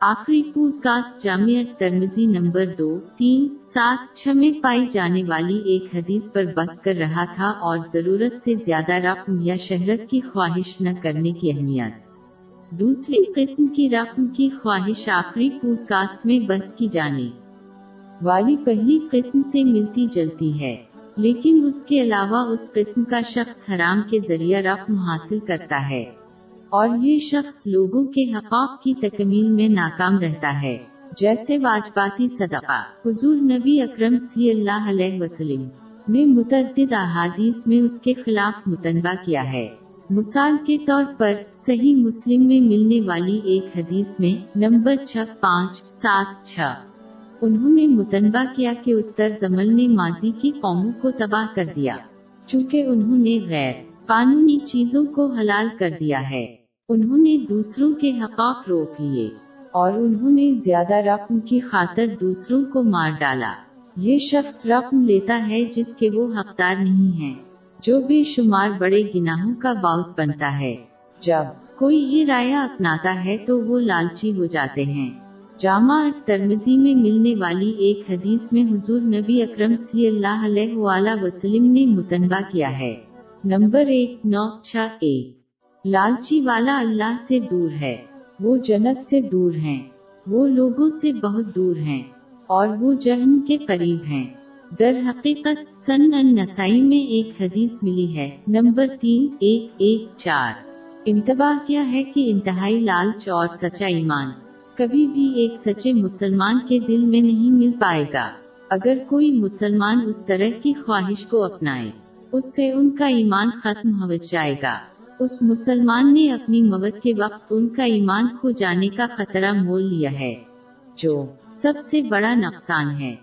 آخری پور کاسٹ جامعہ ترمزی نمبر دو، تین، سات، چھ میں پائی جانے والی ایک حدیث پر بس کر رہا تھا اور ضرورت سے زیادہ رقم یا شہرت کی خواہش نہ کرنے کی اہمیت۔ دوسری قسم کی رقم کی خواہش آخری پور کاسٹ میں بس کی جانے۔ والی پہلی قسم سے ملتی جلتی ہے، لیکن اس کے علاوہ اس قسم کا شخص حرام کے ذریعہ رقم حاصل کرتا ہے۔ اور یہ شخص لوگوں کے حقاق کی تکمیل میں ناکام رہتا ہے۔ جیسے واجباتی صدقہ، حضور نبی اکرم صلی اللہ علیہ وسلم نے متعدد احادیث میں اس کے خلاف متنبہ کیا ہے۔ مثال کے طور پر، صحیح مسلم میں ملنے والی ایک حدیث میں نمبر چھ پانچ، سات چھ انہوں نے متنبہ کیا کہ اس طرز عمل نے ماضی کی قوموں کو تباہ کر دیا، چونکہ انہوں نے غیر قانونی چیزوں کو حلال کر دیا ہے۔ انہوں نے دوسروں کے حقاق روک لیے اور انہوں نے زیادہ رقم کی خاطر دوسروں کو مار ڈالا۔ یہ شخص رقم لیتا ہے جس کے وہ حقدار نہیں ہے جو بے شمار بڑے گناہوں کا باعث بنتا ہے۔ جب کوئی یہ رائے اپناتا ہے تو وہ لالچی ہو جاتے ہیں۔ جامع ترمزی میں ملنے والی ایک حدیث میں حضور نبی اکرم صلی اللہ علیہ وآلہ وسلم نے متنبہ کیا ہے۔ نمبر ایک نو چھ ایک۔ لالچی والا اللہ سے دور ہے۔ وہ جنت سے دور ہیں۔ وہ لوگوں سے بہت دور ہیں۔ اور وہ جہن کے قریب ہیں۔ در حقیقت، سن النسائی میں ایک حدیث ملی ہے۔ نمبر تین، ایک ایک، چار۔ انتباہ کیا ہے کہ انتہائی لالچ اور سچا ایمان کبھی بھی ایک سچے مسلمان کے دل میں نہیں مل پائے گا۔ اگر کوئی مسلمان اس طرح کی خواہش کو اپنائے اس سے ان کا ایمان ختم ہو جائے گا۔ اس مسلمان نے اپنی موت کے وقت ان کا ایمان کو جانے کا خطرہ مول لیا ہے، جو سب سے بڑا نقصان ہے۔